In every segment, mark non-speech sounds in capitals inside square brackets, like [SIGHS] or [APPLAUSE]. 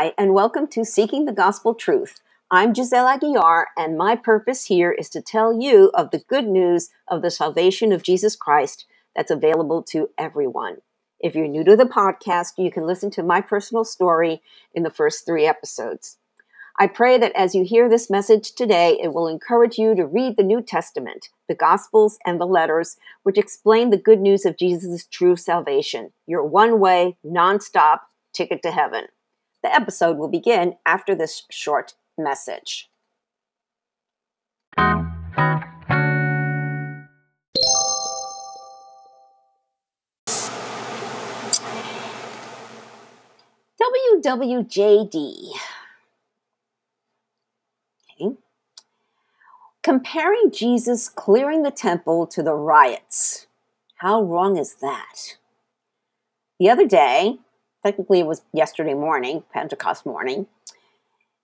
Hi, and welcome to Seeking the Gospel Truth. I'm Giselle Aguiar, and my purpose here is to tell you of the good news of the salvation of Jesus Christ that's available to everyone. If you're new to the podcast, you can listen to my personal story in the first three episodes. I pray that as you hear this message today, it will encourage you to read the New Testament, the Gospels, and the letters, which explain the good news of Jesus' true salvation, your one way, non-stop ticket to heaven. The episode will begin after this short message. WWJD. Okay. Comparing Jesus clearing the temple to the riots. How wrong is that? The other day, technically it was yesterday morning, Pentecost morning,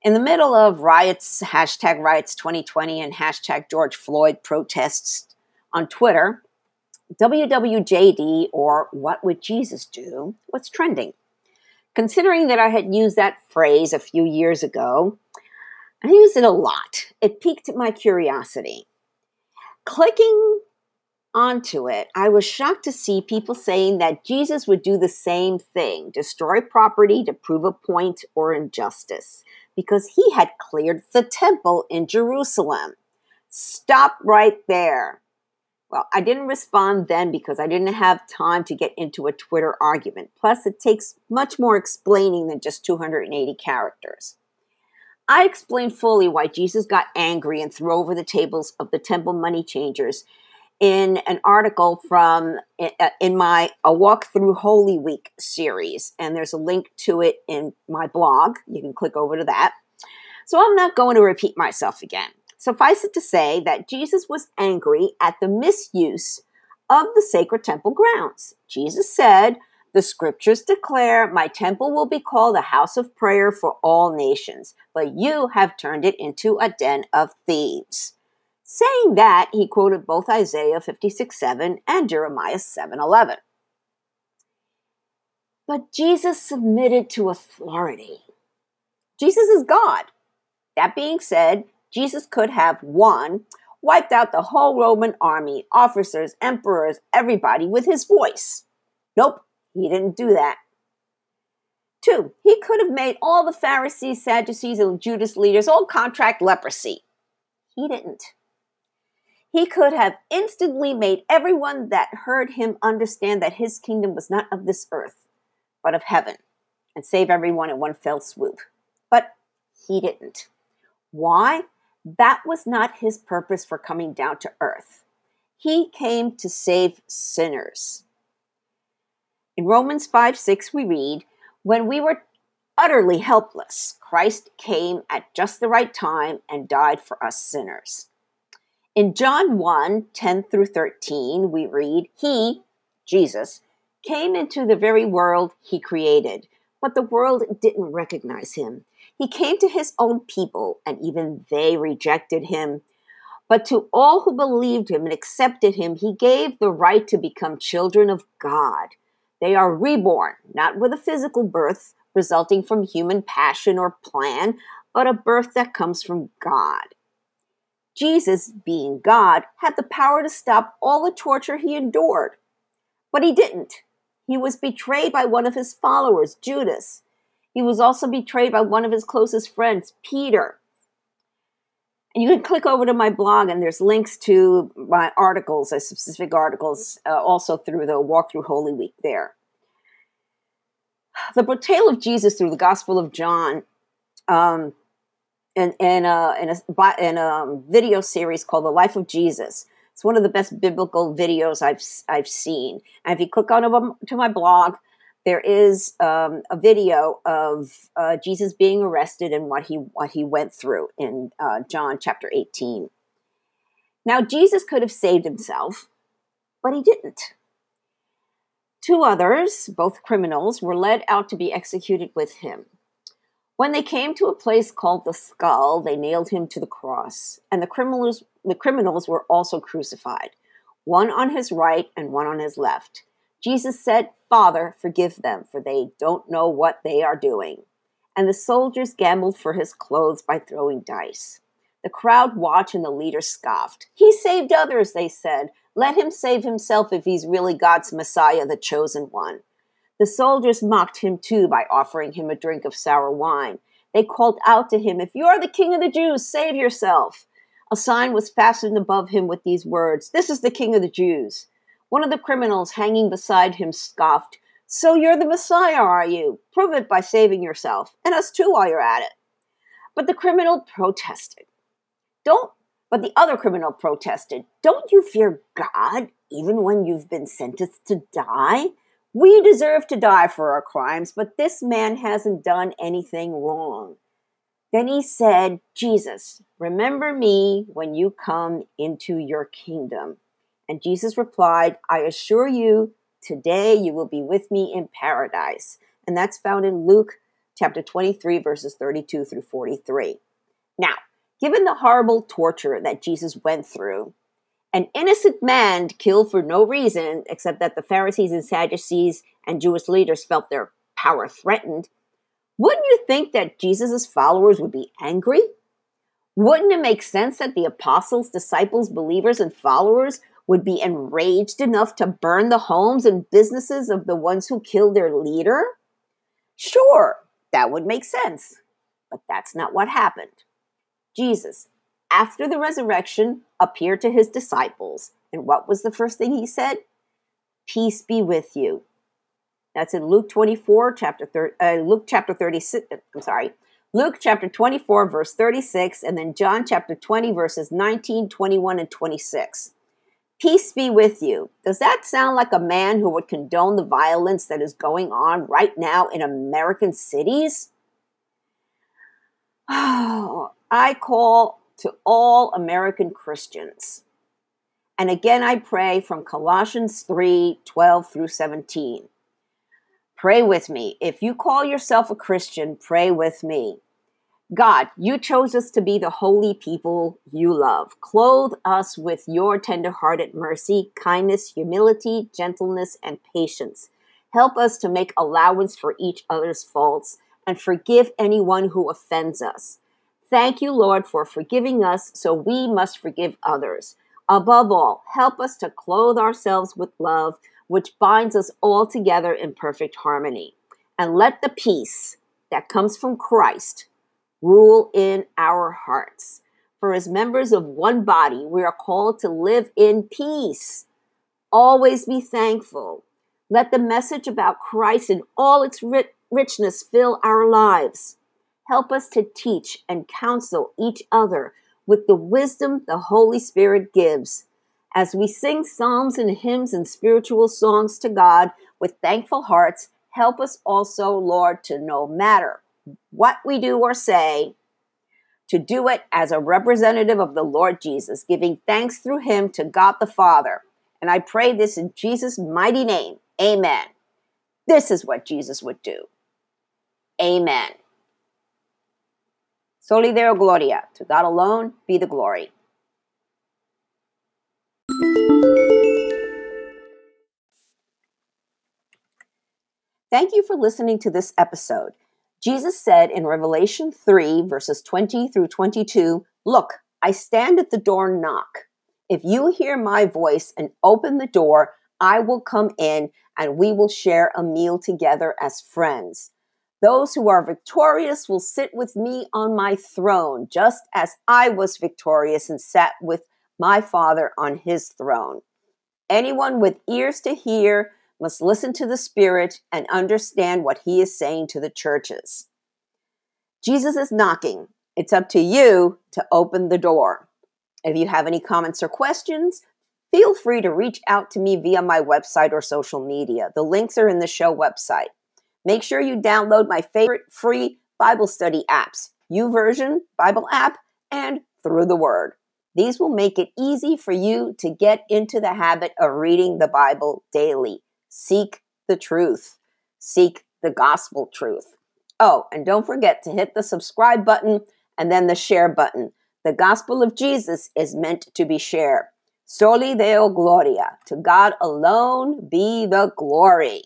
in the middle of riots, hashtag riots 2020 and hashtag George Floyd protests on Twitter, WWJD or What Would Jesus Do was trending. Considering that I had used that phrase a few years ago, I used it a lot. It piqued my curiosity. Clicking onto it, I was shocked to see people saying that Jesus would do the same thing destroy property to prove a point or injustice because he had cleared the temple in Jerusalem. Stop right there. Well, I didn't respond then because I didn't have time to get into a Twitter argument. Plus, it takes much more explaining than just 280 characters. I explained fully why Jesus got angry and threw over the tables of the temple money changers in an article from uh, in my a walk through holy week series and there's a link to it in my blog. You can click over to that. So i'm not going to repeat myself again. Suffice it to say that jesus was angry at the misuse of the sacred temple grounds. Jesus said the scriptures declare my temple will be called a house of prayer for all nations but you have turned it into a den of thieves Saying that, he quoted both Isaiah 56 7 and Jeremiah 7 11. But Jesus submitted to authority. Jesus is God. That being said, Jesus could have one, wiped out the whole Roman army, officers, emperors, everybody with his voice. Nope, he didn't do that. Two, he could have made all the Pharisees, Sadducees, and Judas leaders all contract leprosy. He didn't. He could have instantly made everyone that heard him understand that his kingdom was not of this earth, but of heaven, and save everyone in one fell swoop. But he didn't. Why? That was not his purpose for coming down to earth. He came to save sinners. In Romans 5 6, we read, When we were utterly helpless, Christ came at just the right time and died for us sinners. In John 1 10 through 13, we read, He, Jesus, came into the very world he created, but the world didn't recognize him. He came to his own people, and even they rejected him. But to all who believed him and accepted him, he gave the right to become children of God. They are reborn, not with a physical birth resulting from human passion or plan, but a birth that comes from God. Jesus, being God, had the power to stop all the torture he endured. But he didn't. He was betrayed by one of his followers, Judas. He was also betrayed by one of his closest friends, Peter. And you can click over to my blog, and there's links to my articles, uh, specific articles, uh, also through the Walk Through Holy Week there. The portrayal of Jesus through the Gospel of John um, in in a in a in a video series called The Life of Jesus. It's one of the best biblical videos I've I've seen. And if you click on to my blog, there is um, a video of uh, Jesus being arrested and what he what he went through in uh, John chapter eighteen. Now Jesus could have saved himself, but he didn't. Two others, both criminals, were led out to be executed with him. When they came to a place called the skull, they nailed him to the cross, and the criminals, the criminals were also crucified, one on his right and one on his left. Jesus said, Father, forgive them, for they don't know what they are doing. and the soldiers gambled for his clothes by throwing dice. The crowd watched and the leaders scoffed. He saved others, they said. Let him save himself if he's really God's Messiah, the chosen one. The soldiers mocked him too by offering him a drink of sour wine. They called out to him, If you are the king of the Jews, save yourself. A sign was fastened above him with these words This is the king of the Jews. One of the criminals hanging beside him scoffed, So you're the Messiah, are you? Prove it by saving yourself, and us too while you're at it. But the criminal protested. Don't, but the other criminal protested, Don't you fear God even when you've been sentenced to die? We deserve to die for our crimes, but this man hasn't done anything wrong. Then he said, Jesus, remember me when you come into your kingdom. And Jesus replied, I assure you, today you will be with me in paradise. And that's found in Luke chapter 23, verses 32 through 43. Now, given the horrible torture that Jesus went through, an innocent man killed for no reason except that the Pharisees and Sadducees and Jewish leaders felt their power threatened, wouldn't you think that Jesus' followers would be angry? Wouldn't it make sense that the apostles, disciples, believers, and followers would be enraged enough to burn the homes and businesses of the ones who killed their leader? Sure, that would make sense. But that's not what happened. Jesus, after the resurrection, appeared to his disciples. And what was the first thing he said? Peace be with you. That's in Luke 24, chapter 30, uh, Luke chapter 36. I'm sorry, Luke chapter 24, verse 36, and then John chapter 20, verses 19, 21, and 26. Peace be with you. Does that sound like a man who would condone the violence that is going on right now in American cities? Oh, [SIGHS] I call to all American Christians. And again, I pray from Colossians 3 12 through 17. Pray with me. If you call yourself a Christian, pray with me. God, you chose us to be the holy people you love. Clothe us with your tender-hearted mercy, kindness, humility, gentleness, and patience. Help us to make allowance for each other's faults and forgive anyone who offends us. Thank you, Lord, for forgiving us, so we must forgive others. Above all, help us to clothe ourselves with love, which binds us all together in perfect harmony. And let the peace that comes from Christ rule in our hearts. For as members of one body, we are called to live in peace. Always be thankful. Let the message about Christ in all its richness fill our lives. Help us to teach and counsel each other with the wisdom the Holy Spirit gives. As we sing psalms and hymns and spiritual songs to God with thankful hearts, help us also, Lord, to no matter what we do or say, to do it as a representative of the Lord Jesus, giving thanks through him to God the Father. And I pray this in Jesus' mighty name. Amen. This is what Jesus would do. Amen. Soli Deo Gloria. To God alone be the glory. Thank you for listening to this episode. Jesus said in Revelation 3, verses 20 through 22 Look, I stand at the door and knock. If you hear my voice and open the door, I will come in and we will share a meal together as friends. Those who are victorious will sit with me on my throne, just as I was victorious and sat with my Father on his throne. Anyone with ears to hear must listen to the Spirit and understand what he is saying to the churches. Jesus is knocking. It's up to you to open the door. If you have any comments or questions, feel free to reach out to me via my website or social media. The links are in the show website. Make sure you download my favorite free Bible study apps, YouVersion Bible app, and Through the Word. These will make it easy for you to get into the habit of reading the Bible daily. Seek the truth. Seek the gospel truth. Oh, and don't forget to hit the subscribe button and then the share button. The gospel of Jesus is meant to be shared. Soli Deo Gloria. To God alone be the glory.